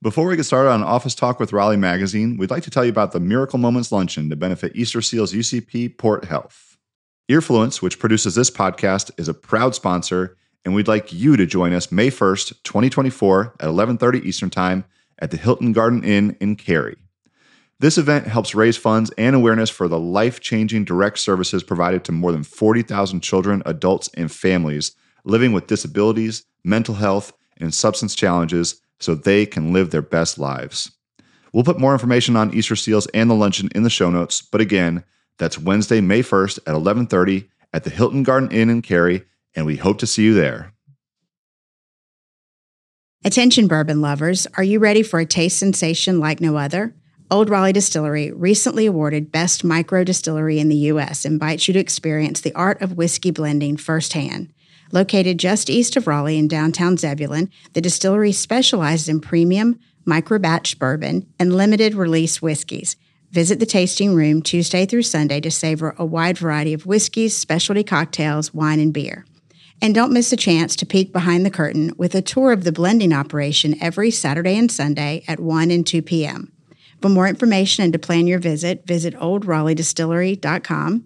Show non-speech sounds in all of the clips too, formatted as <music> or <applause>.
Before we get started on Office Talk with Raleigh Magazine, we'd like to tell you about the Miracle Moments Luncheon to benefit Easter Seals UCP Port Health. Earfluence, which produces this podcast, is a proud sponsor, and we'd like you to join us May 1st, 2024 at 11:30 Eastern Time at the Hilton Garden Inn in Cary. This event helps raise funds and awareness for the life-changing direct services provided to more than 40,000 children, adults, and families living with disabilities, mental health, and substance challenges so they can live their best lives. We'll put more information on Easter Seals and the luncheon in the show notes, but again, that's Wednesday, May 1st at 11:30 at the Hilton Garden Inn in Cary, and we hope to see you there. Attention bourbon lovers, are you ready for a taste sensation like no other? Olde Raleigh Distillery, recently awarded Best Micro Distillery in the U.S., invites you to experience the art of whiskey blending firsthand. Located just east of Raleigh in downtown Zebulon, the distillery specializes in premium, micro batch bourbon, and limited release whiskeys. Visit the tasting room Tuesday through Sunday to savor a wide variety of whiskeys, specialty cocktails, wine, and beer. And don't miss a chance to peek behind the curtain with a tour of the blending operation every Saturday and Sunday at 1 and 2 p.m. For more information and to plan your visit, visit oldraleighdistillery.com.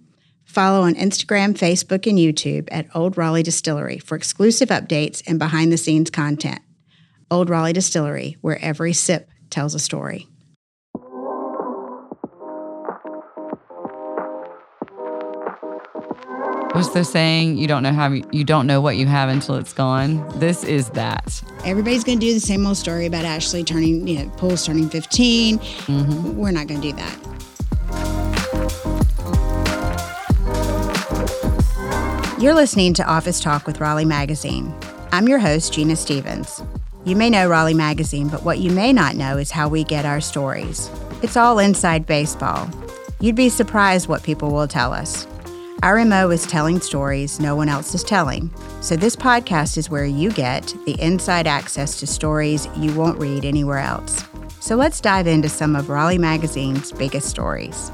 Follow on Instagram, Facebook, and YouTube at Olde Raleigh Distillery for exclusive updates and behind the scenes content. Olde Raleigh Distillery, where every sip tells a story. What's the saying? You don't know how you, you don't know what you have until it's gone. This is that. Everybody's going to do the same old story about Ashley turning, you know, Poole's turning 15. Mm-hmm. We're not going to do that. You're listening to Office Talk with Raleigh Magazine. I'm your host, Gina Stephens. You may know Raleigh Magazine, but what you may not know is how we get our stories. It's all inside baseball. You'd be surprised what people will tell us. Our MO is telling stories no one else is telling. So, this podcast is where you get the inside access to stories you won't read anywhere else. So, let's dive into some of Raleigh Magazine's biggest stories.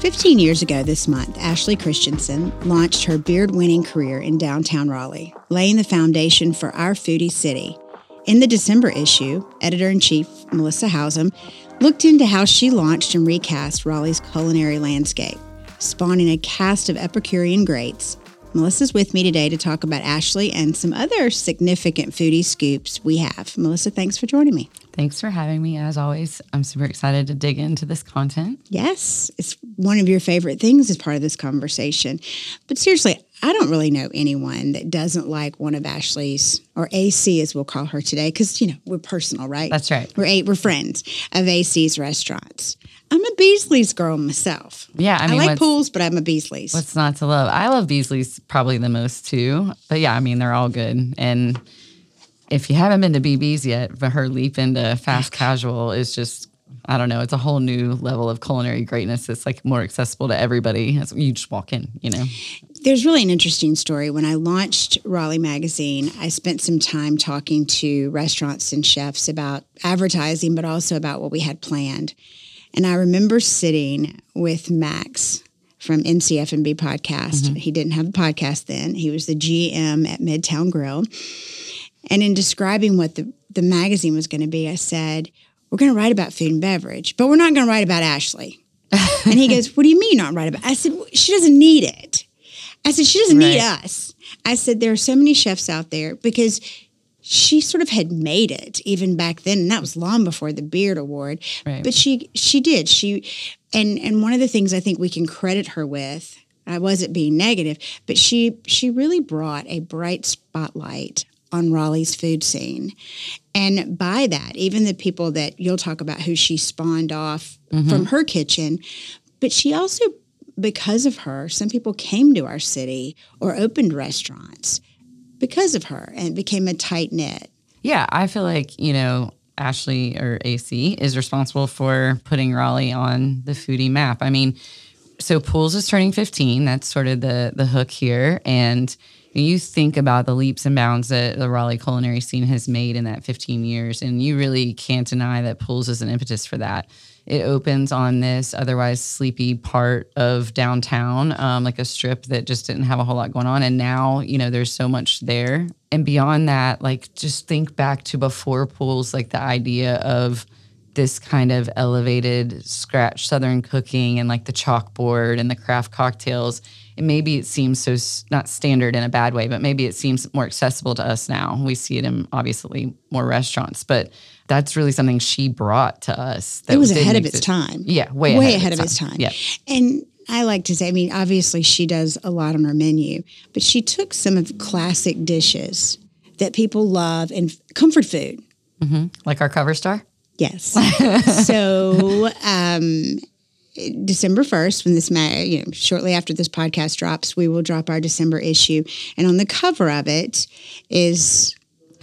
15 years ago this month, Ashley Christensen launched her beard winning career in downtown Raleigh, laying the foundation for our foodie city. In the December issue, editor in chief Melissa Howsam looked into how she launched and recast Raleigh's culinary landscape, spawning a cast of Epicurean greats. Melissa's with me today to talk about Ashley and some other significant foodie scoops we have. Melissa, thanks for joining me. Thanks for having me. As always, I'm super excited to dig into this content. Yes, it's one of your favorite things as part of this conversation. But seriously, I don't really know anyone that doesn't like one of Ashley's or AC as we'll call her today because you know we're personal, right? That's right. We're eight, we're friends of AC's restaurants. I'm a Beasley's girl myself. Yeah, I mean, I, like Poole's, but I'm a Beasley's. what's not to love? I love Beasley's probably the most too. But yeah, I mean, they're all good. And if you haven't been to BB's yet, but her leap into fast casual is just, I don't know, it's a whole new level of culinary greatness. It's like more accessible to everybody. You just walk in, you know? There's really an interesting story. When I launched Raleigh Magazine, I spent some time talking to restaurants and chefs about advertising, but also about what we had planned. And I remember sitting with Max from NCF&B podcast. Mm-hmm. He didn't have a podcast then. He was the GM at Midtown Grill. And in describing what the, the magazine was going to be, I said, We're going to write about food and beverage, but we're not going to write about Ashley. and he <laughs> goes, What do you mean not write about? I said, "Well, She doesn't need it. I said, She doesn't need us. I said, There are so many chefs out there because she sort of had made it even back then and that was long before the beard award Right. but she she did she and and one of the things i think we can credit her with i wasn't being negative but she she really brought a bright spotlight on raleigh's food scene and by that even the people that you'll talk about who she spawned off mm-hmm. from her kitchen but she also because of her some people came to our city or opened restaurants because of her and became a tight knit Yeah, I feel like, you know, Ashley or AC is responsible for putting Raleigh on the foodie map. I mean, so Poole's is turning 15. That's sort of the the hook here. And you think about the leaps and bounds that the Raleigh culinary scene has made in that 15 years, and you really can't deny that Poole's is an impetus for that. It opens on this otherwise sleepy part of downtown, um, like a strip that just didn't have a whole lot going on. And now, you know, there's so much there. And beyond that, like just think back to before Poole's, like the idea of this kind of elevated scratch southern cooking and like the chalkboard and the craft cocktails and maybe it seems so not standard in a bad way but maybe it seems more accessible to us now we see it in obviously more restaurants but that's really something she brought to us it was ahead of its time yeah way, way ahead, ahead of, its time, yeah and I like to say, I mean, obviously she does a lot on her menu, but she took some of the classic dishes that people love and comfort food. Mm-hmm. Like our cover star? Yes. <laughs> so um, December 1st, when this, you know, shortly after this podcast drops, we will drop our December issue. And on the cover of it is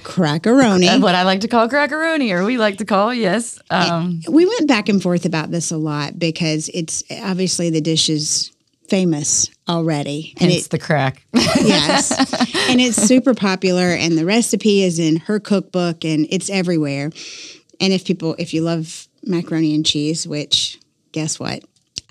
crackaroni. <laughs> What I like to call crackaroni, or we like to call, yes. Um, we went back and forth about this a lot because it's obviously the dish is famous already. And it's the crack. <laughs> yes. <laughs> And it's super popular, and the recipe is in her cookbook, and it's everywhere. And if people, if you love macaroni and cheese, which guess what?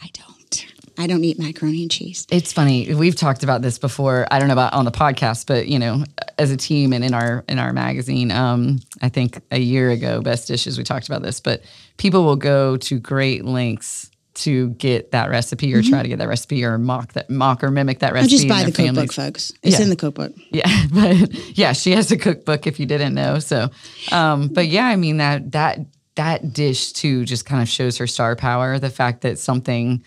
I don't. I don't eat macaroni and cheese. It's funny. We've talked about this before. I don't know about on the podcast, but you know, as a team and in our in our magazine, um, I think a year ago, Best Dishes, we talked about this. But people will go to great lengths to get that recipe or mm-hmm. try to get that recipe or mock that mock or mimic that recipe. I'll just buy the families. cookbook, folks. It's yeah. in the cookbook. Yeah, <laughs> but yeah, she has a cookbook if you didn't know. So, um, but yeah, I mean that that that dish too just kind of shows her star power. The fact that something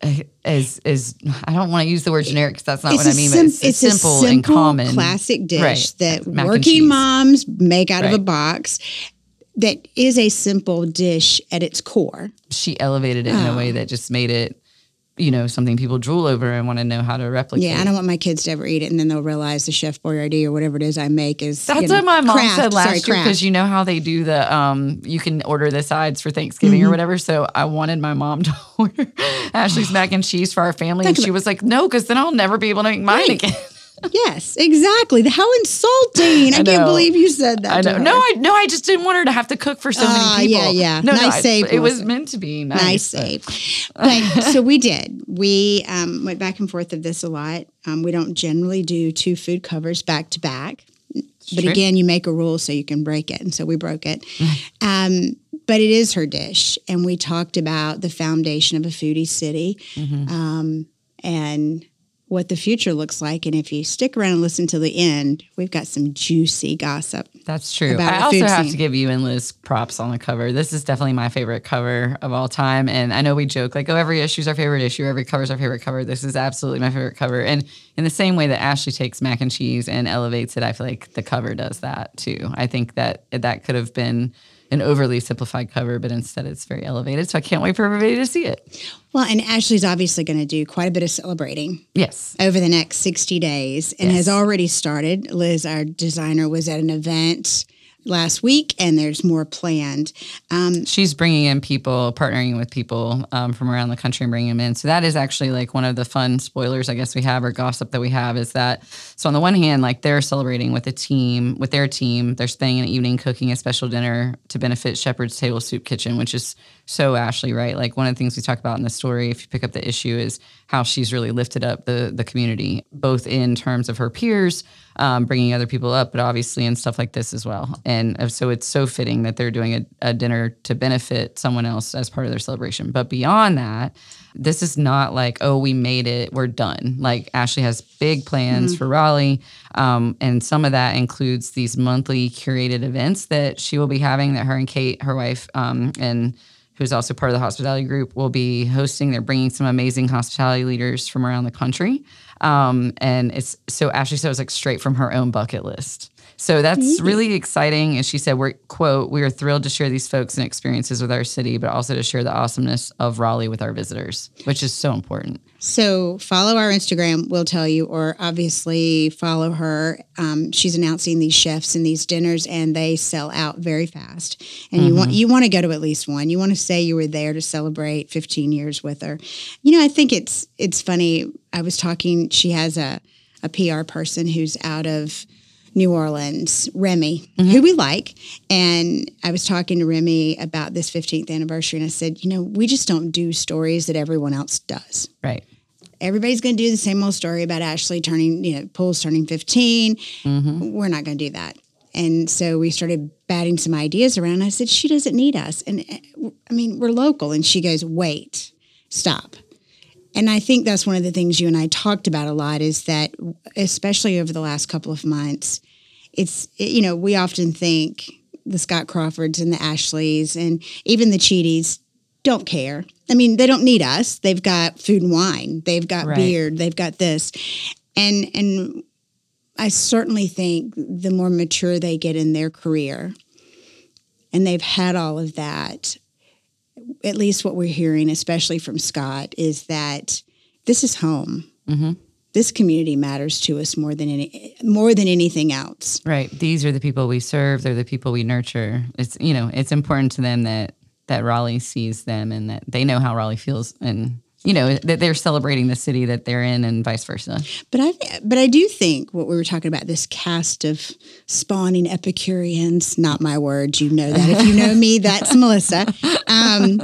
eh, is is I don't want to use the word generic because that's not it's what I mean. Sim- but it's, it's simple, simple and common classic dish right. that Mac working moms make out right. of a box that is a simple dish at its core. She elevated it in a way oh. that just made it, you know, something people drool over and want to know how to replicate. Yeah, I don't want my kids to ever eat it, and then they'll realize the Chef Boyardee or whatever it is I make is. That's you know, what my mom craft, said last sorry, year because you know how they do the um, you can order the sides for Thanksgiving mm-hmm. or whatever. So I wanted my mom to <laughs> order Ashley's mac and cheese for our family, and she was like, "No, because then I'll never be able to make mine right. again." <laughs> <laughs> yes, exactly. How insulting! I, I can't believe you said that. I know. No, I no, I just didn't want her to have to cook for so uh, many people. Yeah, yeah. No, nice no, save. I, it was meant to be nice. Nice save. <laughs> But so we did. We um, went back and forth of this a lot. Um, we don't generally do two food covers back to back. But True. again, you make a rule so you can break it, and so we broke it. um, but it is her dish, and we talked about the foundation of a foodie city, mm-hmm. um, and what the future looks like. And if you stick around and listen to the end, we've got some juicy gossip. That's true. I also have scene. to give you and Liz props on the cover. This is definitely my favorite cover of all time. And I know we joke like, oh, every issue is our favorite issue, every cover is our favorite cover. This is absolutely my favorite cover. And in the same way that Ashley takes mac and cheese and elevates it, I feel like the cover does that too. I think that that could have been an overly simplified cover, but instead it's very elevated. So I can't wait for everybody to see it. Well, and Ashley's obviously going to do quite a bit of celebrating. Yes. Over the next 60 days and yes. has already started. Liz, our designer, was at an event last week, and there's more planned. Um, She's bringing in people, partnering with people um, from around the country and bringing them in. So that is actually like one of the fun spoilers, I guess we have, or gossip that we have is that. So on the one hand, like they're celebrating with a team, with their team, they're spending an evening cooking a special dinner to benefit Shepherd's Table Soup Kitchen, which is so Ashley, right? Like one of the things we talk about in the story, if you pick up the issue, is how she's really lifted up the the community, both in terms of her peers, um, bringing other people up, but obviously in stuff like this as well. And uh, so it's so fitting that they're doing a, a dinner to benefit someone else as part of their celebration. But beyond that, this is not like, oh, we made it, we're done. Like Ashley has big plans mm-hmm. for Raleigh. Um, and some of that includes these monthly curated events that she will be having that her and Kate, her wife, um, and who's also part of the hospitality group, will be hosting. They're bringing some amazing hospitality leaders from around the country. Um, and it's so Ashley said it was like straight from her own bucket list. So that's really exciting. And she said, "We're quote, we are thrilled to share these folks and experiences with our city, but also to share the awesomeness of Raleigh with our visitors, which is so important." So follow our Instagram, we'll tell you, or obviously follow her. Um, she's announcing these chefs and these dinners, and they sell out very fast. And mm-hmm. you want you want to go to at least one. You want to say you were there to celebrate 15 years with her. You know, I think it's it's funny. I was talking. She has a a PR person who's out of New Orleans, Remy, who we like. And I was talking to Remy about this 15th anniversary, and I said, you know, we just don't do stories that everyone else does. Right. Everybody's going to do the same old story about Ashley turning, you know, Poole's turning 15. We're not going to do that. And so we started batting some ideas around. I said, she doesn't need us. And uh, I mean, we're local. And she goes, wait, stop. And I think that's one of the things you and I talked about a lot is that, especially over the last couple of months, it's, you know, we often think the Scott Crawfords and the Ashleys and even the Cheeties don't care. I mean, they don't need us. They've got food and wine. They've got Right. beard. They've got this. And and I certainly think the more mature they get in their career and they've had all of that, at least what we're hearing, especially from Scott, is that this is home. Mm-hmm. This community matters to us more than any more than anything else. Right. These are the people we serve. They're the people we nurture. It's you know, it's important to them that that Raleigh sees them and that they know how Raleigh feels and you know that they're celebrating the city that they're in and vice versa. But I, but I do think what we were talking about this cast of spawning Epicureans, not my words, you know that. If you know me, that's Melissa. Um,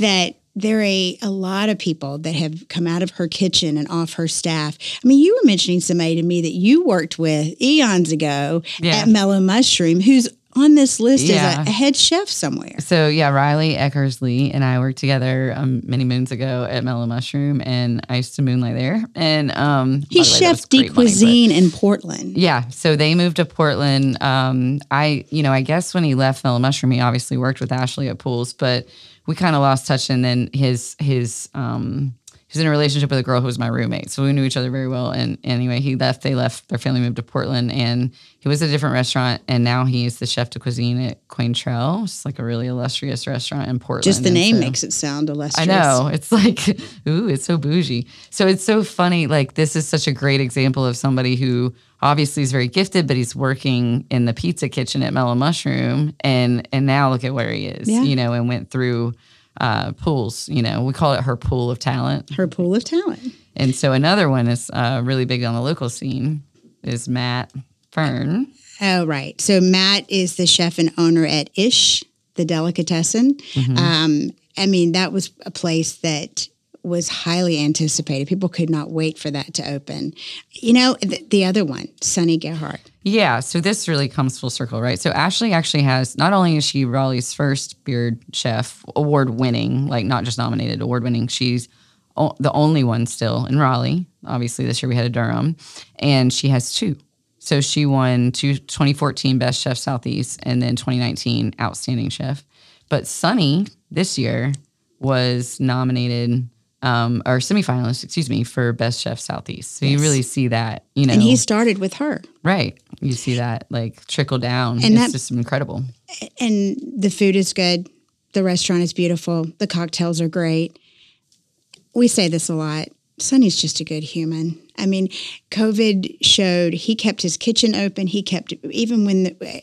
that there are a, a lot of people that have come out of her kitchen and off her staff. I mean, you were mentioning somebody to me that you worked with eons ago Yeah. at Mellow Mushroom, who's on this list Yeah. as a head chef somewhere. So yeah, Riley Eckersley and I worked together um, many moons ago at Mellow Mushroom, and I used to moonlight there. And um, He's way, chef de great money, but- cuisine in Portland. Yeah, so they moved to Portland. Um, I, you know, I guess when he left Mellow Mushroom, he obviously worked with Ashley at Poole's, but we kind of lost touch. And then his his um, he was in a relationship with a girl who was my roommate, so we knew each other very well. And anyway, he left. They left. Their family moved to Portland, and he was at a different restaurant. And now he's the chef de cuisine at Quaintrelle, which is like a really illustrious restaurant in Portland. Just the name so- makes it sound illustrious. I know. It's like, <laughs> ooh, it's so bougie. So it's so funny. Like, this is such a great example of somebody who obviously is very gifted, but he's working in the pizza kitchen at Mellow Mushroom. And and now look at where he is, Yeah. you know, and went through uh, Poole's. You know, we call it her pool of talent. Her pool of talent. And so another one is uh, really big on the local scene is Matt Fern. Oh, right. So Matt is the chef and owner at Ish, the delicatessen. Um, I mean, that was a place that was highly anticipated. People could not wait for that to open. You know, the, the other one, Sunny Gerhart. Yeah, so this really comes full circle, right? So Ashley actually has not only is she Raleigh's first beard chef, award winning, like not just nominated, award winning. She's o- the only one still in Raleigh. Obviously, this year we had a Durham, and she has two. So she won two, 2014 Best Chef Southeast and then 2019 Outstanding Chef. But Sunny this year was nominated um, or semifinalist, excuse me, for Best Chef Southeast. So you really see that, you know. And he started with her. Right. You see that like trickle down. And it's that- just incredible. And the food is good. The restaurant is beautiful. The cocktails are great. We say this a lot. Sunny's just a good human. I mean, COVID showed he kept his kitchen open. He kept even when the,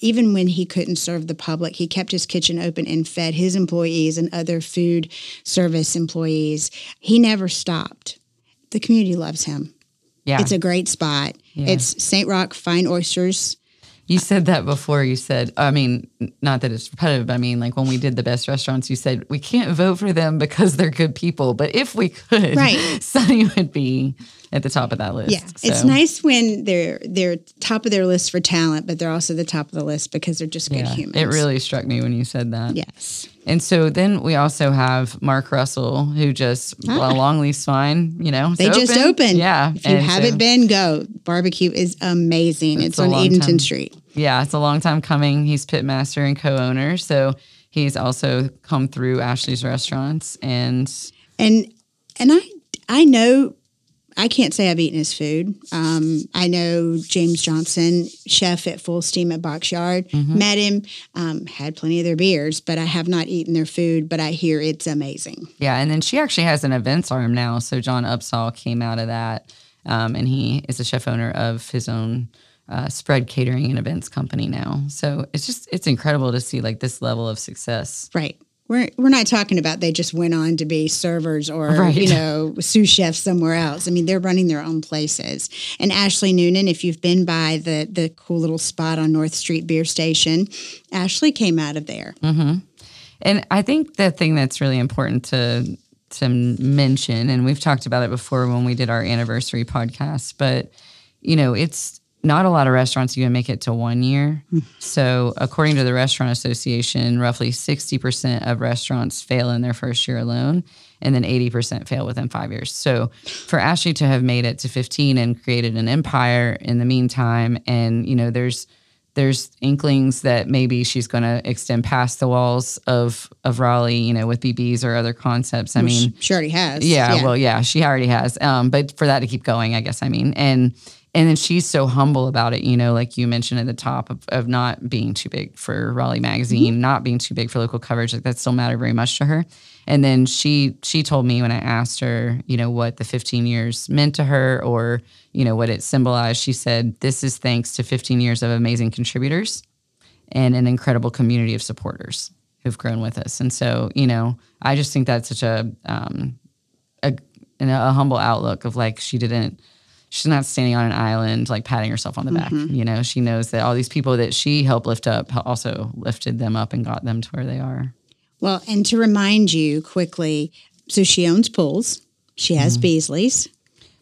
even when he couldn't serve the public, he kept his kitchen open and fed his employees and other food service employees. He never stopped. The community loves him. Yeah. It's a great spot. Yeah. It's St. Roch Fine Oysters. you said that before. You said, I mean, not that it's repetitive, but I mean, like when we did the best restaurants, you said, we can't vote for them because they're good people. But if we could, Right. <laughs> Sunny would be at the top of that list. Yeah, it's nice when they're they're top of their list for talent, but they're also the top of the list because they're just good Yeah, humans. it really struck me when you said that. yes. And so then we also have Mark Russell, who just Ah. a Longleaf Swine, you know, it's They just open. opened. Yeah. If you and haven't so- been, go. Barbecue is amazing. It's, a on Edenton time. Street. Yeah, it's a long time coming. He's pitmaster and co-owner, so he's also come through Ashley's restaurants and And and I I know I can't say I've eaten his food. Um, I know James Johnson, chef at Fullsteam at Box Yard. Mm-hmm. Met him, um, had plenty of their beers, but I have not eaten their food. But I hear it's amazing. yeah, and then she actually has an events arm now. So John Upsall came out of that, um, and he is a chef owner of his own uh, spread catering and events company now. So it's just it's incredible to see like this level of success. Right. We're, we're not talking about they just went on to be servers or Right. you know sous chefs somewhere else. I mean they're running their own places. And Ashley Noonan, if you've been by the the cool little spot on North Street Beer Station, Ashley came out of there. Mm-hmm. And I think the thing that's really important to to mention, and we've talked about it before when we did our anniversary podcast, but you know, it's not a lot of restaurants even make it to one year. So, according to the Restaurant Association, roughly 60% of restaurants fail in their first year alone, and then 80% fail within five years. So, for Ashley to have made it to 15 and created an empire in the meantime, and you know, there's there's inklings that maybe she's going to extend past the walls of of Raleigh, you know, with BBs or other concepts. I mean, she already has. yeah, well, yeah, she already has. Um, but for that to keep going, I guess I mean, and and then she's so humble about it, you know, like you mentioned at the top of, of not being too big for Raleigh Magazine, not being too big for local coverage, like that still mattered very much to her. And then she she told me when I asked her, you know, what the 15 years meant to her or you know what it symbolized. She said, "This is thanks to 15 years of amazing contributors." and an incredible community of supporters who've grown with us. And so, you know, I just think that's such a um, a, a humble outlook of like she didn't. She's not standing on an island like patting herself on the back. Mm-hmm. You know, she knows that all these people that she helped lift up also lifted them up and got them to where they are. Well, and to remind you quickly, so she owns Poole's. She has mm-hmm. Beasley's,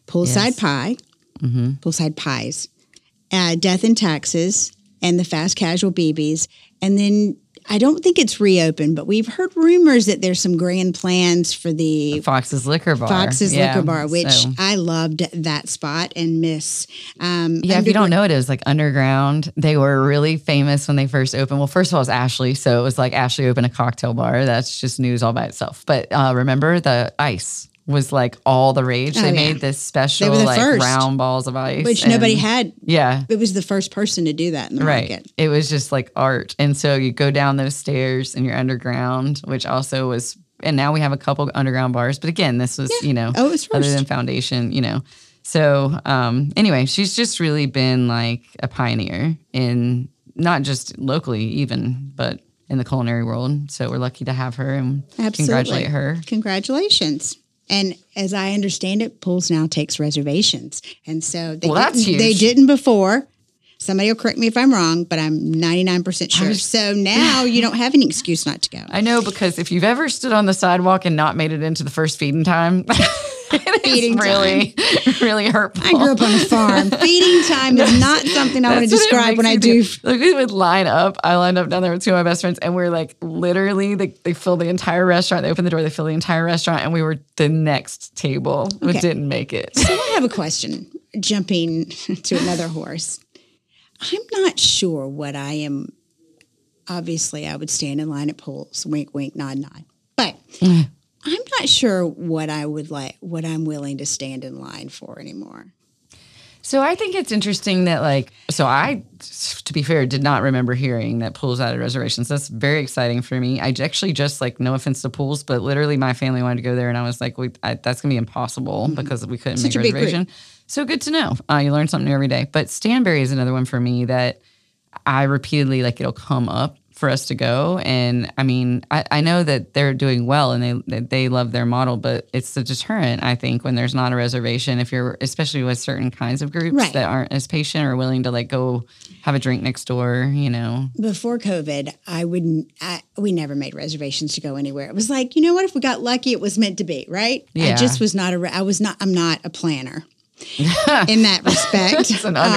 Poolside Yes. Pie, mm-hmm. Poolside Pies, uh, Death and Taxes, and the Fast Casual BBs. And then I don't think it's reopened, but we've heard rumors that there's some grand plans for the Fox's Liquor Bar. Fox's Yeah, Liquor Bar, which so- I loved that spot and miss. Um, Yeah, if you don't know it, it was like underground. They were really famous when they first opened. Well, first of all, it was Ashley. So it was like Ashley opened a cocktail bar. That's just news all by itself. But uh, remember, the ice was like all the rage. Oh, they yeah. made this special, the like first. round balls of ice. which and- nobody had. Yeah. It was the first person to do that in the Right. market. It was just like art. And so you go down those stairs and you're underground, which also was, and now we have a couple underground bars. But again, this was, you know, Oh, it was other than Foundation, you know. So um, anyway, she's just really been like a pioneer in not just locally, even, but in the culinary world. So we're lucky to have her and Absolutely. congratulate her. Congratulations. And as I understand it, Poole's now takes reservations. And so they, Well, that's didn't, they didn't before. Somebody will correct me if I'm wrong, but I'm 99% sure. so now <laughs> you don't have any excuse not to go. I know because if you've ever stood on the sidewalk and not made it into the first feeding time, <laughs> Feeding really, <laughs> really hurtful. I grew up on a farm. Feeding time is not something I want to That's what it describe when I do. Like we would line up. I lined up down there with two of my best friends, and we're like literally they they fill the entire restaurant. They open the door, they fill the entire restaurant, and we were the next table. We Okay. didn't make it. So I have a question. Jumping <laughs> to another horse, I'm not sure what I am. Obviously, I would stand in line at polls. Wink, wink, nod, nod. But mm. I'm not sure what I would like. What I'm willing to stand in line for anymore. So I think it's interesting that like so I to be fair did not remember hearing that Poole's added reservations. That's very exciting for me. I actually just like no offense to Poole's, but literally my family wanted to go there and I was like, we, I, that's gonna be impossible because we couldn't Mm-hmm. Such make a reservation. So good to know. Uh, you learn something new every day. But Stanbury is another one for me that I repeatedly like it'll come up for us to go. And I mean, I, I know that they're doing well and they they love their model, but it's a deterrent, I think, when there's not a reservation, if you're especially with certain kinds of groups Right. that aren't as patient or willing to like go have a drink next door, you know. Before COVID, I wouldn't. I, we never made reservations to go anywhere. It was like, you know what? If we got lucky, it was meant to be, right? I Yeah. just was not a. I was not. I'm not a planner. <laughs> in that respect, It's an Um,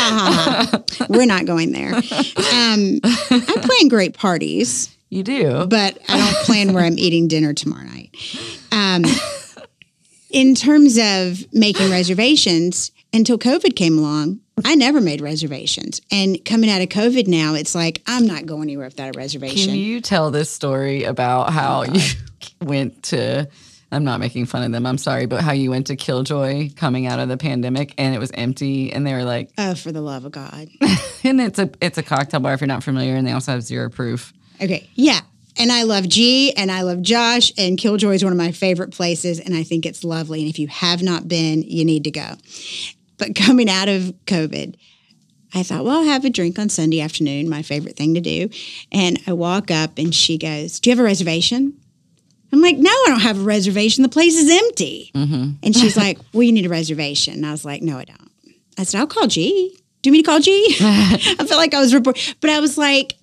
<laughs> we're not going there. Um, I plan great parties, you do. but I don't plan where I'm eating dinner tomorrow night. Um, in terms of making reservations, until COVID came along, I never made reservations. And coming out of COVID now, it's like I'm not going anywhere without a reservation. Can you tell this story about how you <laughs> went to? I'm not making fun of them. I'm sorry, but how you went to Killjoy coming out of the pandemic and it was empty, and they were like, oh, for the love of God. <laughs> and it's a it's a cocktail bar if you're not familiar, and they also have zero proof. Okay. Yeah. And I love G and I love Josh, and Killjoy is one of my favorite places, and I think it's lovely. And if you have not been, you need to go. But coming out of COVID, I thought, well, I'll have a drink on Sunday afternoon, my favorite thing to do. And I walk up and she goes, Do you have a reservation? I'm like, No, I don't have a reservation. The place is empty. Mm-hmm. And she's like, <laughs> Well, you need a reservation. And I was like, No, I don't. I said, I'll call G. Do you mean to call G? <laughs> I felt like I was reporting, but I was like,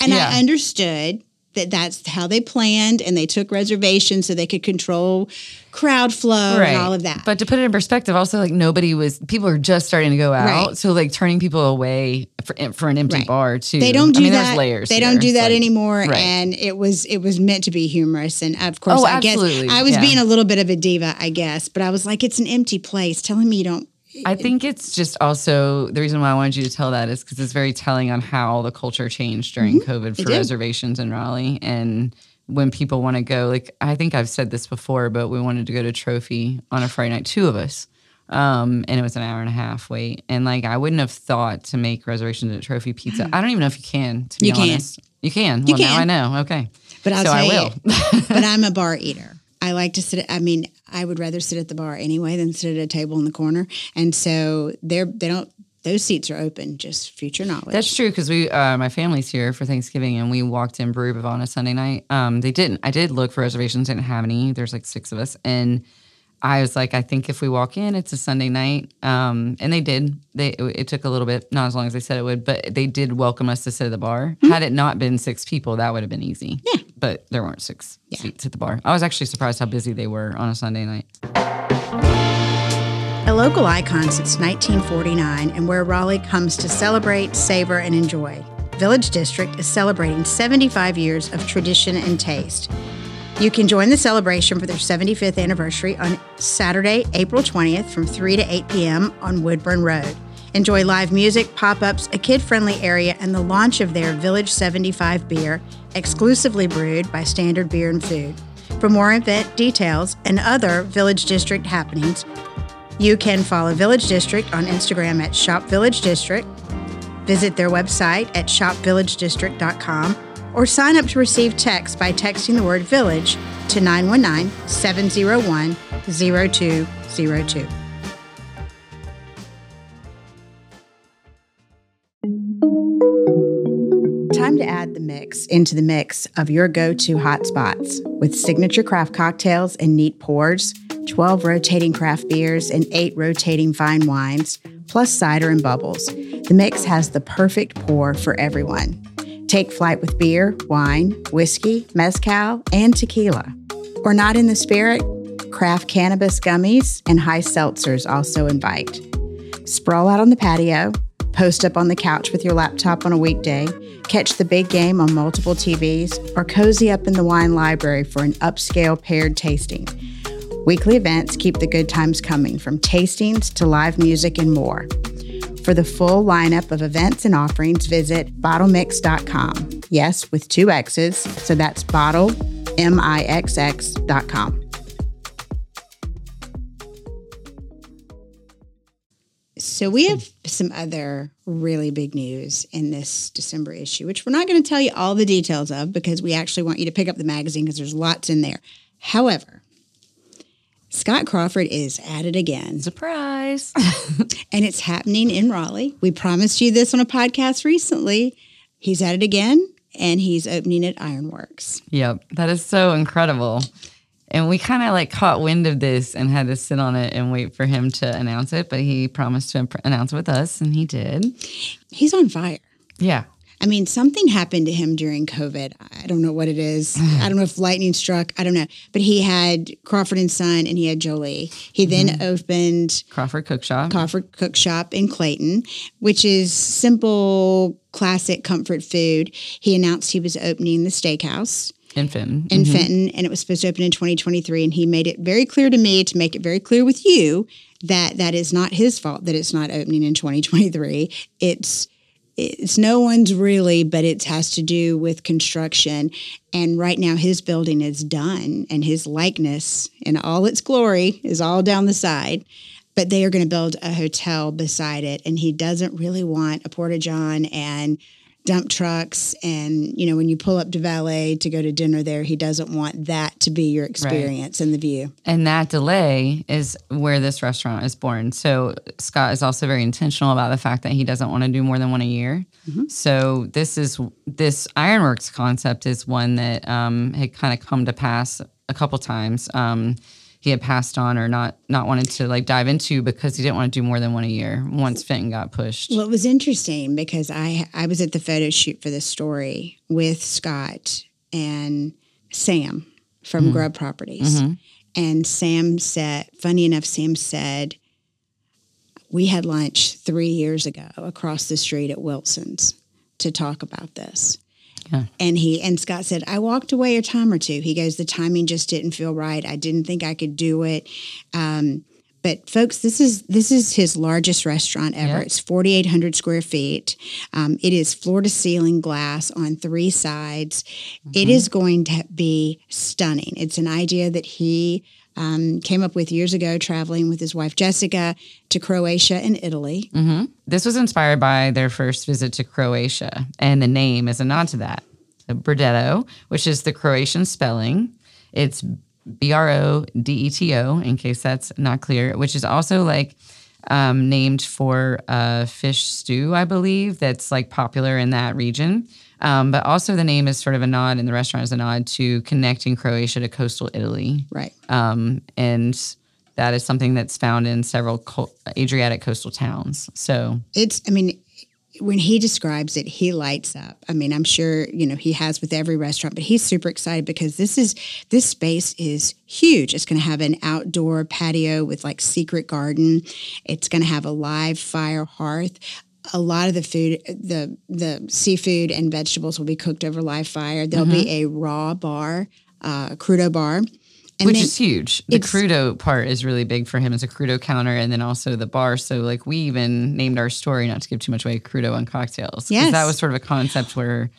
and Yeah. I understood that that's how they planned and they took reservations so they could control crowd flow and all of that. But to put it in perspective, also like nobody was people are just starting to go out, Right. so like turning people away for for an empty Right. bar too. they don't do I mean, that. There's layers. they don't do that like- anymore. right. And it was it was meant to be humorous. And of course, Oh, I guess absolutely. I was Yeah. being a little bit of a diva, I guess. But I was like, it's an empty place. Telling me you don't. I think it's just also the reason why I wanted you to tell that is because it's very telling on how the culture changed during mm-hmm. COVID for reservations in Raleigh. And when people want to go, like I think I've said this before, but we wanted to go to Trophy on a Friday night, two of us. Um, and it was an hour and a half wait. And like I wouldn't have thought to make reservations at Trophy Pizza. I don't even know if you can, to be You can. honest. You can. You well, now I know. Okay. But I'll so I will. you, <laughs> but I'm a bar <laughs> eater. I like to sit. I mean, I would rather sit at the bar anyway than sit at a table in the corner. And so they're they don't. Those seats are open. Just future knowledge. That's true because we, uh, my family's here for Thanksgiving, and we walked in Brew on a Sunday night. Um, they didn't. I did look for reservations. Didn't have any. There's like six of us, and I was like, I think if we walk in, it's a Sunday night. Um, and they did. They it took a little bit, not as long as they said it would, but they did welcome us to sit at the bar. Had it not been six people, that would have been easy. Yeah, but there weren't six seats at the bar. I was actually surprised how busy they were on a Sunday night. A local icon since 1949 and where Raleigh comes to celebrate, savor, and enjoy. Village District is celebrating 75 years of tradition and taste. You can join the celebration for their 75th anniversary on Saturday, April 20th from 3 to 8 p.m. on Woodburn Road. Enjoy live music, pop ups, a kid friendly area, and the launch of their Village 75 beer, exclusively brewed by Standard Beer and Food. For more event details and other Village District happenings, you can follow Village District on Instagram at Shop Village District, visit their website at shopvillagedistrict.com, or sign up to receive text by texting the word village to 919 701 0202. Time to add the mix into the mix of your go to hotspots with signature craft cocktails and neat pours, 12 rotating craft beers, and 8 rotating fine wines, plus cider and bubbles. The mix has the perfect pour for everyone. Take flight with beer, wine, whiskey, mezcal, and tequila. Or not in the spirit? Craft cannabis gummies and high seltzers also invite. Sprawl out on the patio, post up on the couch with your laptop on a weekday, catch the big game on multiple TVs, or cozy up in the wine library for an upscale paired tasting. Weekly events keep the good times coming, from tastings to live music and more. For the full lineup of events and offerings, visit bottlemixx.com. Yes, with two X's, so that's bottle, M-I-X-X.com. So we have some other really big news in this December issue, which we're not going to tell you all the details of because we actually want you to pick up the magazine because there's lots in there. However, Scott Crawford is at it again, Surprise. <laughs> <laughs> and it's happening in Raleigh. We promised you this on a podcast recently. He's at it again, and he's opening at Ironworks. Yep, that is so incredible. And we kind of like caught wind of this and had to sit on it and wait for him to announce it, but he promised to imp- announce it with us and he did. He's on fire. Yeah. I mean, something happened to him during COVID. I don't know what it is. I don't know if lightning struck. I don't know. But he had Crawford and Son and he had Jolie. He then mm-hmm. opened Crawford Cook Shop. Crawford Cook Shop in Clayton, which is simple, classic comfort food. He announced he was opening the steakhouse in Fenton. in mm-hmm. Fenton and it was supposed to open in 2023 and he made it very clear to me to make it very clear with you that that is not his fault that it's not opening in 2023 it's it's no one's really but it has to do with construction. And right now his building is done and his likeness in all its glory is all down the side but they are going to build a hotel beside it. And he doesn't really want a porta john and dump trucks and you know when you pull up to valet to go to dinner there he doesn't want that to be your experience and the view And that delay is where this restaurant is born. So Scott is also very intentional about the fact that he doesn't want to do more than one a year. So this is this Ironworks concept is one that um, had kind of come to pass a couple times. Um, he had passed on or not not wanted to like dive into because he didn't want to do more than one a year. Once Fenton got pushed. well it was interesting because i i was at the photo shoot for this story with scott and sam from mm-hmm. Grubb Properties mm-hmm. and sam said funny enough sam said we had lunch three years ago across the street at wilson's to talk about this Yeah. and he and Scott said, I walked away a time or two. He goes, the timing just didn't feel right. I didn't think I could do it. Um, but folks, this is this is his largest restaurant ever. Yeah. It's forty eight hundred square feet. Um, it is floor to ceiling glass on three sides. It is going to be stunning. It's an idea that he um, came up with years ago, traveling with his wife Jessica to Croatia and Italy. This was inspired by their first visit to Croatia, and the name is a nod to that. So Brodeto, which is the Croatian spelling, it's B R O D E T O, in case that's not clear, which is also like um, named for a fish stew, I believe, that's like popular in that region. Um, but also, the name is sort of a nod, and the restaurant is a nod to connecting Croatia to coastal Italy. Right. um, and that is something that's found in several co- Adriatic coastal towns. So it's i mean when he describes it he lights up. I mean i'm sure you know he has with every restaurant but he's super excited because this is this space is huge. It's going to have an outdoor patio with like secret garden. It's going to have a live fire hearth a lot of the food the the seafood and vegetables will be cooked over live fire there'll be a raw bar uh, crudo bar and which is huge. The crudo part is really big for him as a crudo counter, and then also the bar. So like we even named our story not to give too much away, crudo and cocktails. Yes. that was sort of a concept where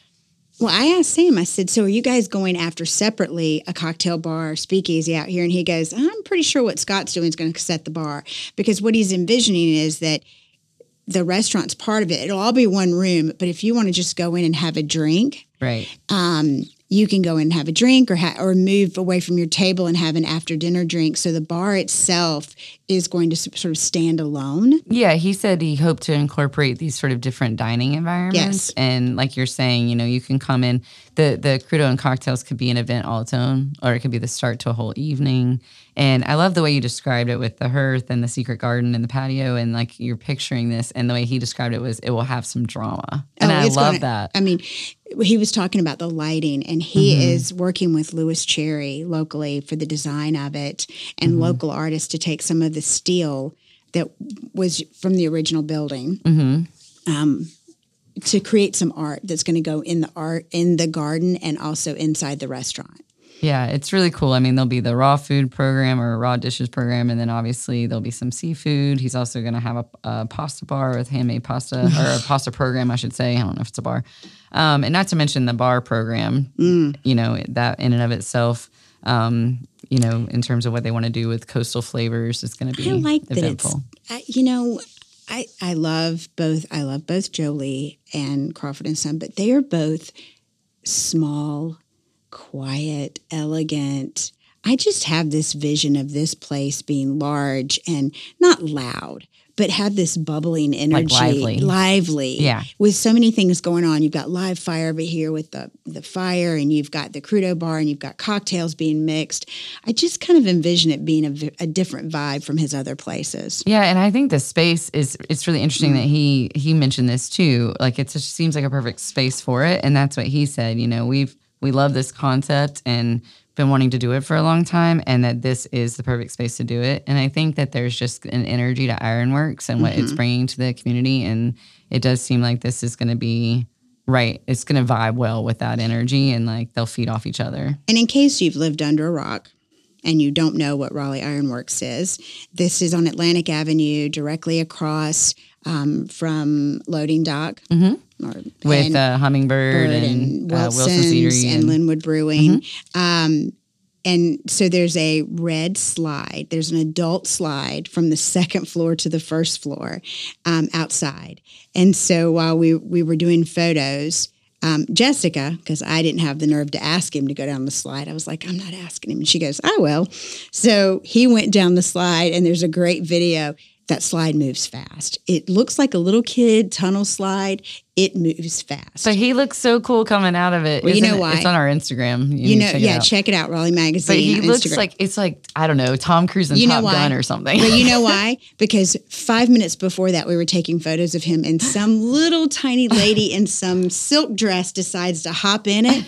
Well, I asked Sam, I said, So are you guys going after separately a cocktail bar, speakeasy out here? And he goes, I'm pretty sure what Scott's doing is going to set the bar because what he's envisioning is that the restaurant's part of it. It'll all be one room, but if you want to just go in and have a drink, right. um, you can go in and have a drink or ha- or move away from your table and have an after dinner drink. So the bar itself is going to sort of stand alone. Yeah, he said he hoped to incorporate these sort of different dining environments. Yes. And like you're saying, you know, you can come in the the crudo and cocktails could be an event all its own, or it could be the start to a whole evening. And I love the way you described it with the hearth and the secret garden and the patio, and like you're picturing this. And the way he described it was, it will have some drama, and Oh, I love gonna- that. I mean, he was talking about the lighting, and he Mm-hmm. is working with Louis Cherry locally for the design of it, and Mm-hmm. local artists to take some of the steel that was from the original building. Mm-hmm. Um, to create some art that's going to go in the art in the garden and also inside the restaurant. Yeah, it's really cool. I mean, there'll be the raw food program or raw dishes program, and then obviously there'll be some seafood. He's also going to have a, a pasta bar with handmade pasta <laughs> or a pasta program, I should say. I don't know if it's a bar. Um, and not to mention the bar program, you know, that in and of itself, um, you know, in terms of what they want to do with coastal flavors, is going to be I like that it's I, you know I I love both I love both Jolie and Crawford and Son, but they are both small, quiet, elegant. I just have this vision of this place being large and not loud, but have this bubbling energy, lively. lively. Yeah. With so many things going on, you've got live fire over here with the the fire, and you've got the crudo bar, and you've got cocktails being mixed. I just kind of envision it being a different vibe from his other places. Yeah, and I think the space is it's really interesting that he he mentioned this too. Like it just seems like a perfect space for it, and that's what he said. You know, we've we love this concept and been wanting to do it for a long time, and that this is the perfect space to do it. And I think that there's just an energy to Ironworks and what it's mm-hmm. bringing to the community, and it does seem like this is going to be right. It's going to vibe well with that energy, and like they'll feed off each other. And in case you've lived under a rock and you don't know what Raleigh Ironworks is, this is on Atlantic Avenue, directly across um, from Loading Dock. Or, With and- uh, Hummingbird Bird and, and uh, Wilson's Eatery and Lynnwood Brewing. Um, and so there's a red slide. There's an adult slide from the <laughs> second floor to the first floor um, outside. And so while we we were doing photos, um, Jessica, because I didn't have the nerve to ask him to go down the slide, I was like, I'm not asking him. And she goes, I will. So he went down the slide, and there's a great video that slide moves fast. It looks like a little kid tunnel slide. It moves fast. But he looks so cool coming out of it. Well, you know it? why? It's on our Instagram. You, you know, check yeah, it check it out, Raleigh Magazine. But he looks Instagram. like it's like I don't know Tom Cruise and You Top? Gun or something. But you know <laughs> why? Because five minutes before that, we were taking photos of him, and some little tiny lady in some silk dress decides to hop in it.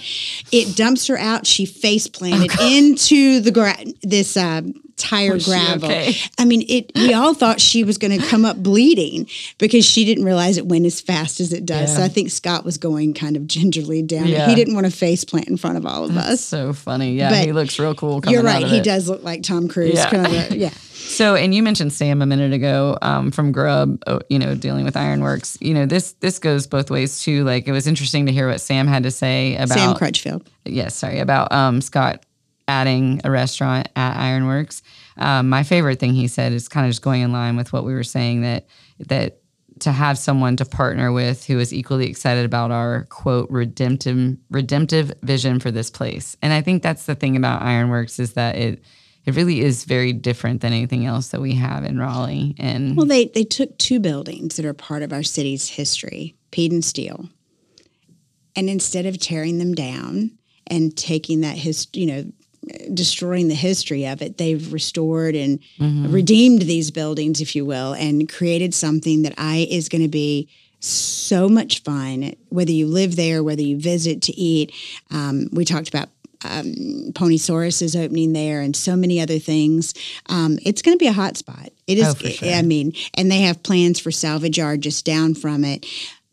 It dumps her out. She face planted into the gra- this uh, tire Was gravel. okay? <laughs> I mean, it. We all thought she was going to come up bleeding because she didn't realize it went as fast as it does. So I think Scott was going kind of gingerly down. Yeah. He didn't want to face plant in front of all of That's us. so funny. Yeah, But he looks real cool. Coming You're right. He it. does look like Tom Cruise. Yeah. Kind of yeah. <laughs> So, and you mentioned Sam a minute ago um, from Grubb, oh, you know, dealing with Ironworks. You know, this this goes both ways too. Like, it was interesting to hear what Sam had to say about Sam Crutchfield. yes, sorry, about um, Scott adding a restaurant at Ironworks. Um, my favorite thing he said is kind of just going in line with what we were saying that that to have someone to partner with who is equally excited about our quote redemptive redemptive vision for this place. And I think that's the thing about Ironworks is that it it really is very different than anything else that we have in Raleigh. And Well, they they took two buildings that are part of our city's history, Peden Steel, and instead of tearing them down and taking that his, you know, destroying the history of it, they've restored and redeemed these buildings, if you will, and created something that I is going to be so much fun. Whether you live there, whether you visit to eat, um, we talked about. Um, Ponysaurus is opening there, and so many other things. Um, it's going to be a hot spot. It is. Oh, sure. I mean, and they have plans for salvage yard just down from it.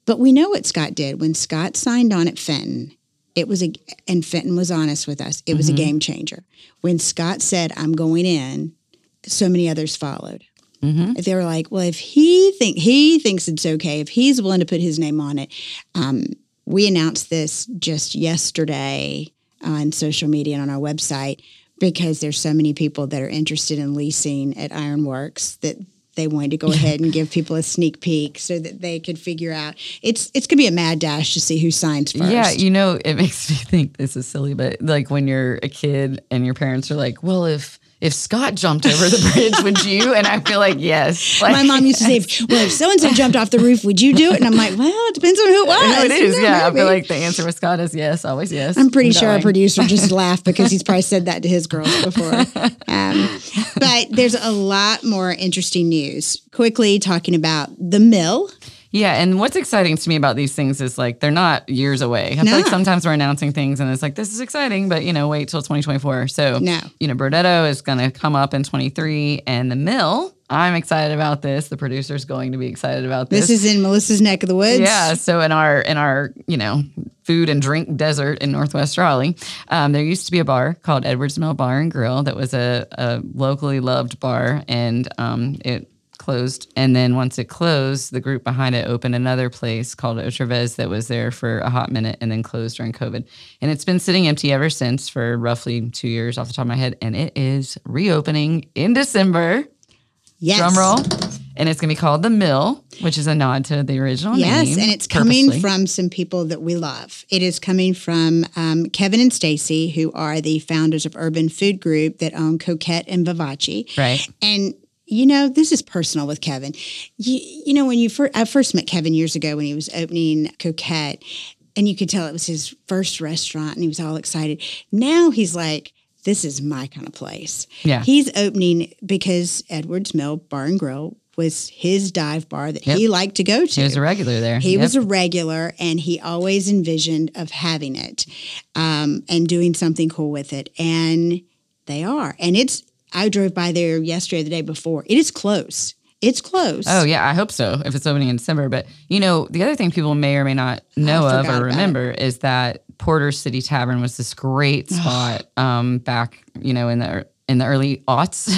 But we know what Scott did when Scott signed on at Fenton. It was a, and Fenton was honest with us. It was Mm-hmm. a game changer. When Scott said, "I'm going in," so many others followed. Mhm. They were like, "Well, if he think he thinks it's okay, if he's willing to put his name on it," um, we announced this just yesterday on social media and on our website because there's so many people that are interested in leasing at Ironworks that they wanted to go ahead and give people a sneak peek so that they could figure out it's it's gonna be a mad dash to see who signs first. Yeah, you know, it <laughs> makes me think this is silly, but like when you're a kid and your parents are like, "Well, if if Scott jumped over the bridge, would you?" And I feel like yes. Like, My mom used to say, <laughs> "Well, if so and so jumped off the roof, would you do it?" And I'm like, "Well, it depends on who it was." No, it is. Yeah, I feel like the answer with Scott is yes, always yes. I'm pretty I'm sure our producer just <laughs> laughed because he's probably said that to his girls before. Um, but there's a lot more interesting news. Quickly talking about the mill. Yeah, and what's exciting to me about these things is like they're not years away. I No. feel like sometimes we're announcing things and it's like this is exciting, but you know, wait till 2024. So No. you know, Brodeto is going to come up in 23, and the mill. I'm excited about this. The producer's going to be excited about this. This is in Melissa's neck of the woods. Yeah. So in our in our you know food and drink desert in Northwest Raleigh, um, there used to be a bar called Edwards Mill Bar and Grill that was a, a locally loved bar, and um, it closed. And then once it closed, the group behind it opened another place called Otravez that was there for a hot minute and then closed during COVID. And it's been sitting empty ever since for roughly two years off the top of my head, and it is reopening in December. Yes. Drum roll. And it's going to be called The Mill, which is a nod to the original Yes, name. and it's coming from some people that we love. It is coming from um, Kevin and Stacy, who are the founders of Urban Food Group that own Coquette and Vivace. Right. And you know, this is personal with Kevin. You, you know, when you first, I first met Kevin years ago when he was opening Coquette, and you could tell it was his first restaurant, and he was all excited. Now he's like, "This is my kind of place." Yeah. he's opening because Edwards Mill Bar and Grill was his dive bar that he liked to go to. He was a regular there. He Yep. was a regular, and he always envisioned of having it um, and doing something cool with it. And they are. And it's. I drove by there yesterday, the day before. It is close. It's close. Oh yeah, I hope so. If it's opening in December, but you know, the other thing people may or may not know of or remember is that Porter City Tavern was this great spot um, back, you know, in the in the early aughts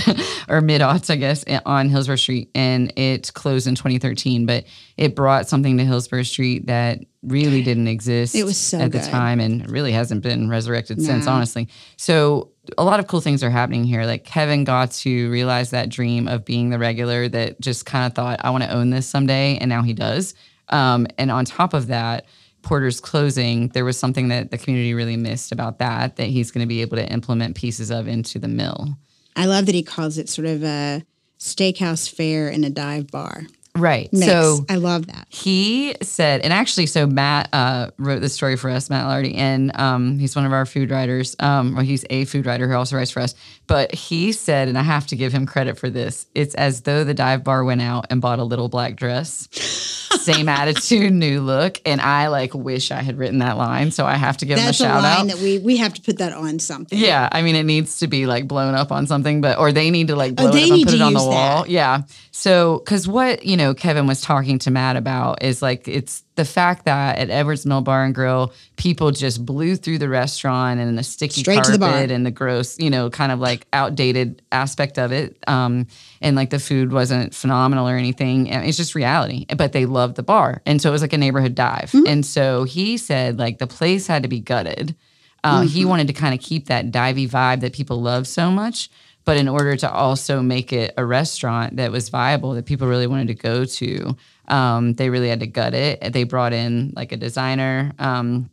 <laughs> or mid aughts, I guess, on Hillsborough Street, and it closed in 2013. But it brought something to Hillsborough Street that really didn't exist. It was so at the time, and really hasn't been resurrected since, honestly. So a lot of cool things are happening here. Like Kevin got to realize that dream of being the regular that just kind of thought, I want to own this someday. And now he does. Um, and on top of that, Porter's closing, there was something that the community really missed about that, that he's going to be able to implement pieces of into the mill. I love that he calls it sort of a steakhouse fair and a dive bar. Right. Mix. So I love that. he said, and actually, so Matt uh, wrote this story for us, Matt Lardie, and um, he's one of our food writers. Um, well, he's a food writer who also writes for us. But he said, and I have to give him credit for this it's as though the dive bar went out and bought a little black dress. <laughs> Same attitude, new look. And I like wish I had written that line. So I have to give That's him a a shout line out. that we we have to put that on something. Yeah, I mean, it needs to be like blown up on something, but or they need to like blow Oh, it up and put it on the wall. that. Yeah. So, because what you know, Kevin was talking to Matt about is like it's the fact that at Edwards Mill Bar and Grill, people just blew through the restaurant and the sticky Straight to the carpet bar. and the gross, you know, kind of like outdated aspect of it. Um, and like the food wasn't phenomenal or anything. And It's just reality. But they loved the bar, and so it was like a neighborhood dive. Mm-hmm. And so he said like the place had to be gutted. Uh, He wanted to kind of keep that divey vibe that people love so much, but in order to also make it a restaurant that was viable that people really wanted to go to, um, they really had to gut it. They brought in like a designer, um,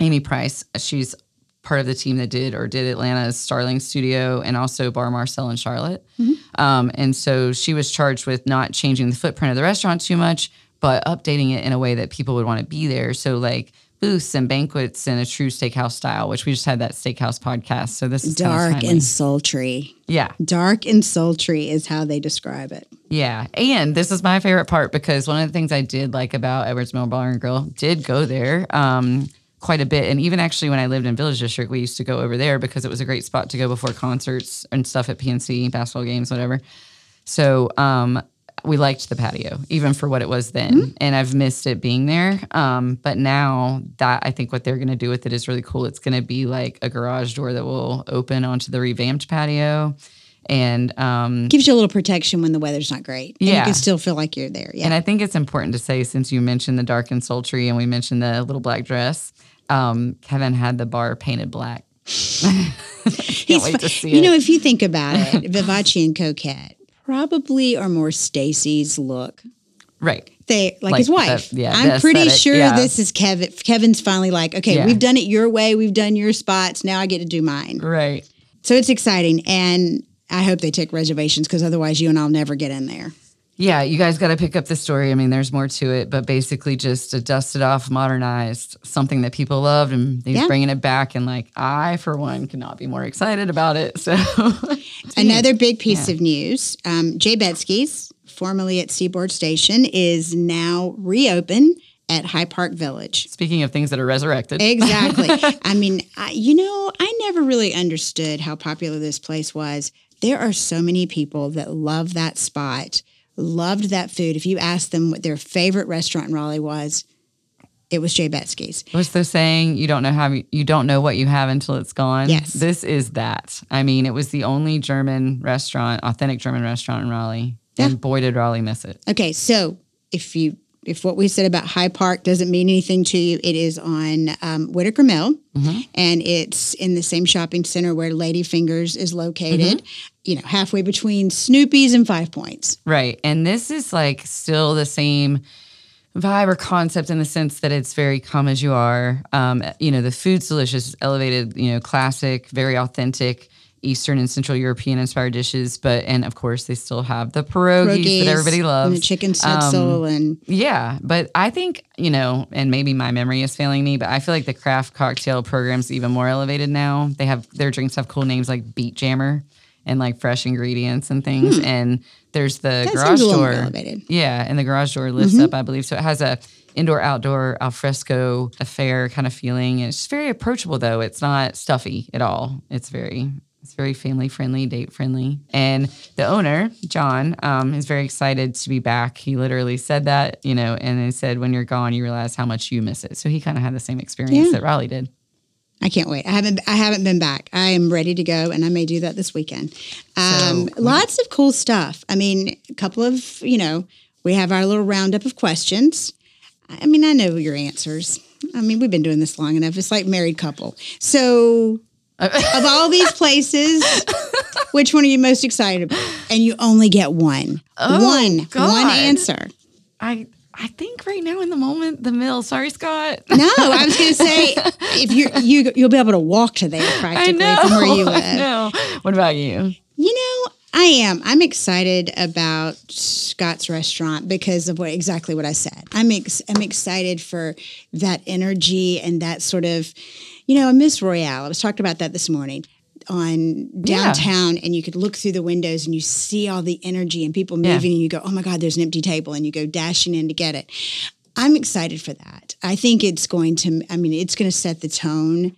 Amy Price. She's part of the team that did or did Atlanta's Starling Studio and also Bar Marcel in Charlotte. Um, and so she was charged with not changing the footprint of the restaurant too much, but updating it in a way that people would want to be there. So like booths and banquets in a true steakhouse style, which we just had that steakhouse podcast. So this is Dark and sultry. yeah, Dark and sultry is how they describe it. yeah. And this is my favorite part because one of the things I did like about Edwards Mill Bar and Grill did go there um, quite a bit. And even actually when I lived in Village District, we used to go over there because it was a great spot to go before concerts and stuff at PNC, basketball games, whatever. So um, we liked the patio, even for what it was then. And I've missed it being there. Um, but now that I think what they're going to do with it is really cool. It's going to be like a garage door that will open onto the revamped patio. And um, Gives you a little protection when the weather's not great. And you can still feel like you're there. Yeah. And I think it's important to say, since you mentioned the dark and sultry and we mentioned the little black dress, um, Kevin had the bar painted black. <laughs> Can't wait to see you it. know, if you think about it, Vivace and Coquette probably are more Stacy's look. right. They like, Like his uh, wife. the- yeah, I'm pretty sure yeah. this is Kevin. Kevin's finally like, okay, Yeah. we've done it your way. We've done your spots. Now I get to do mine. Right. So it's exciting, and I hope they take reservations because otherwise, you and I'll never get in there. Yeah, you guys got to pick up the story. I mean, there's more to it, but basically just a dusted off, modernized something that people loved, and he's Yeah. bringing it back. And like, I, for one, cannot be more excited about it. So, <laughs> Another big piece of news: um, J. Betski's, formerly at Seaboard Station, is now reopened at Highpark Village. speaking of things that are resurrected, Exactly. <laughs> I mean, I, you know, I never really understood how popular this place was. There are so many people that love that spot, loved that food. If you asked them what their favorite restaurant in Raleigh was, it was J. Betski's. What's the saying? You don't know how you don't know what you have until it's gone. Yes. this is that. I mean, it was the only German restaurant, authentic German restaurant in Raleigh, Yeah. and boy did Raleigh miss it. Okay, so if you if what we said about Highpark doesn't mean anything to you, it is on um, Whitaker Mill, and it's in the same shopping center where Lady Fingers is located. You know, halfway between Snoopy's and Five Points. Right, and this is like still the same vibe or concept in the sense that it's very come as you are. Um, you know, the food's delicious, elevated, you know, classic, very authentic. Eastern and Central European inspired dishes, but and of course they still have the pierogies, Pierogies that everybody loves. and the chicken Um, schnitzel and Yeah, but I think, you know, and maybe my memory is failing me, but I feel like the craft cocktail program's even more elevated now. They have their drinks have cool names like Beat Jammer and like fresh ingredients and things. And there's the Hmm. That garage door. elevated. Mm-hmm. Yeah, and the garage door lifts up, I believe. So it has a indoor outdoor al fresco affair kind of feeling. And it's very approachable though. It's not stuffy at all. It's very very family friendly, date friendly. And the owner, John, um, is very excited to be back. He literally said that, you know, and he said, when you're gone, you realize how much you miss it. So he kind of had the same experience Yeah. that Raleigh did. I can't wait. I haven't I haven't been back. I am ready to go, and I may do that this weekend. Um, lots of cool stuff. I mean, a couple of you know, we have our little roundup of questions. I mean, I know your answers. I mean, we've been doing this long enough. It's like married couple. So of all these places, which one are you most excited about? And you only get one. Oh, one. God. One answer. I I think right now in the moment, the mill. Sorry, Scott. No, I was going to say if you you you'll be able to walk to there <laughs> practically from where you <laughs> live. know. What about you? You know, I am. I'm excited about Scott's restaurant because of what exactly what I said. I'm ex- I'm excited for that energy and that sort of, you know, I miss Royale. I was talking about that this morning on Yeah. downtown and you could look through the windows and you see all the energy and people Yeah. moving and you go, "Oh my god, there's an empty table." and you go dashing in to get it. I'm excited for that. I think it's going to I mean, it's going to set the tone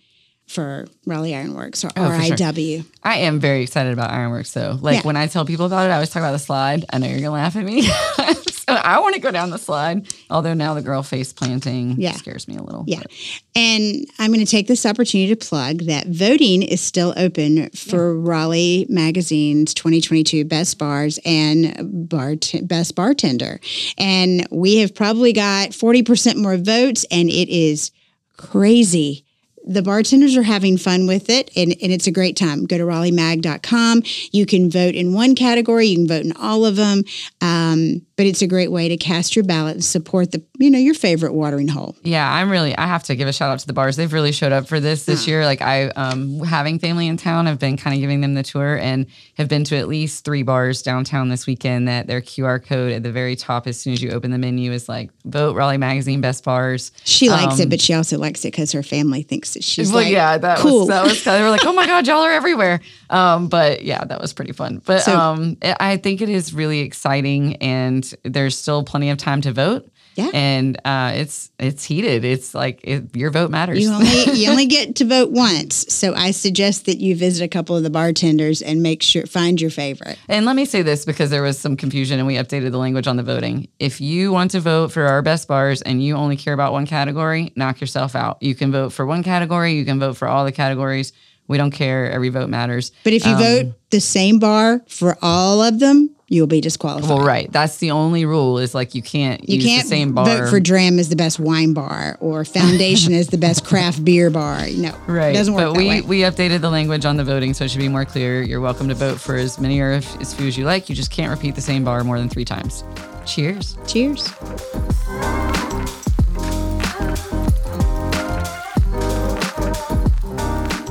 for Raleigh Ironworks or Oh, for sure. RIW. I am very excited about Ironworks though. Like Yeah. when I tell people about it, I always talk about the slide. I know you're gonna laugh at me. <laughs> I want to go down the slide. Although now the girl face planting Yeah. scares me a little. Yeah. but- And I'm going to take this opportunity to plug that voting is still open for Raleigh Magazine's 2022 Best Bars and Bart- Best Bartender. And we have probably got 40% more votes, and it is crazy. The bartenders are having fun with it, and, and it's a great time. Go to RaleighMag.com. You can vote in one category, you can vote in all of them, um, but it's a great way to cast your ballot and support the you know your favorite watering hole. Yeah, I'm really. I have to give a shout out to the bars. They've really showed up for this this year. Like I, um, having family in town, I've been kind of giving them the tour and have been to at least three bars downtown this weekend. That their QR code at the very top, as soon as you open the menu, is like vote Raleigh Magazine best bars. She likes Um, it, but she also likes it because her family thinks she's well, like, yeah, that cool. was that was. They were like, "Oh my god, y'all are everywhere." <laughs> Um, but yeah, that was pretty fun. But So- um, I think it is really exciting, and there's still plenty of time to vote. Yeah. and uh, it's it's heated. It's like it, your vote matters. you only <laughs> you only get to vote once, so I suggest that you visit a couple of the bartenders and make sure find your favorite. And let me say this because there was some confusion and we updated the language on the voting. If you want to vote for our best bars and you only care about one category, knock yourself out. You can vote for one category, you can vote for all the categories. We don't care. Every vote matters. But if you Um, vote the same bar for all of them, you'll be disqualified. well, right. That's the only rule is like you can't you use can't the same bar. vote for Dram as the best wine bar or Foundation as the best craft beer bar. No, Right. it doesn't work but we, way. we updated the language on the voting so it should be more clear. You're welcome to vote for as many or as few as you like. You just can't repeat the same bar more than three times. Cheers. Cheers.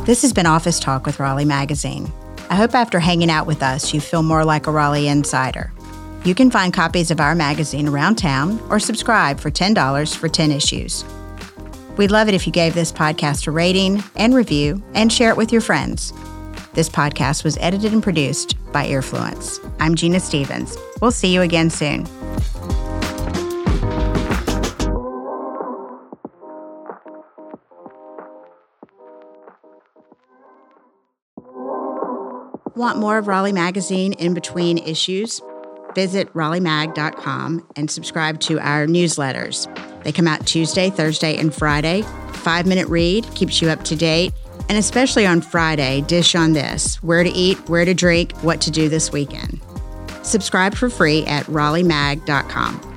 This has been Office Talk with Raleigh Magazine. I hope after hanging out with us, you feel more like a Raleigh insider. You can find copies of our magazine around town or subscribe for $10 for 10 issues. We'd love it if you gave this podcast a rating and review and share it with your friends. This podcast was edited and produced by Earfluence. I'm Gina Stephens. We'll see you again soon. Want more of Raleigh Magazine in between issues? Visit RaleighMag.com and subscribe to our newsletters. They come out Tuesday, Thursday, and Friday. Five minute read keeps you up to date. And especially on Friday, dish on this where to eat, where to drink, what to do this weekend. Subscribe for free at RaleighMag.com.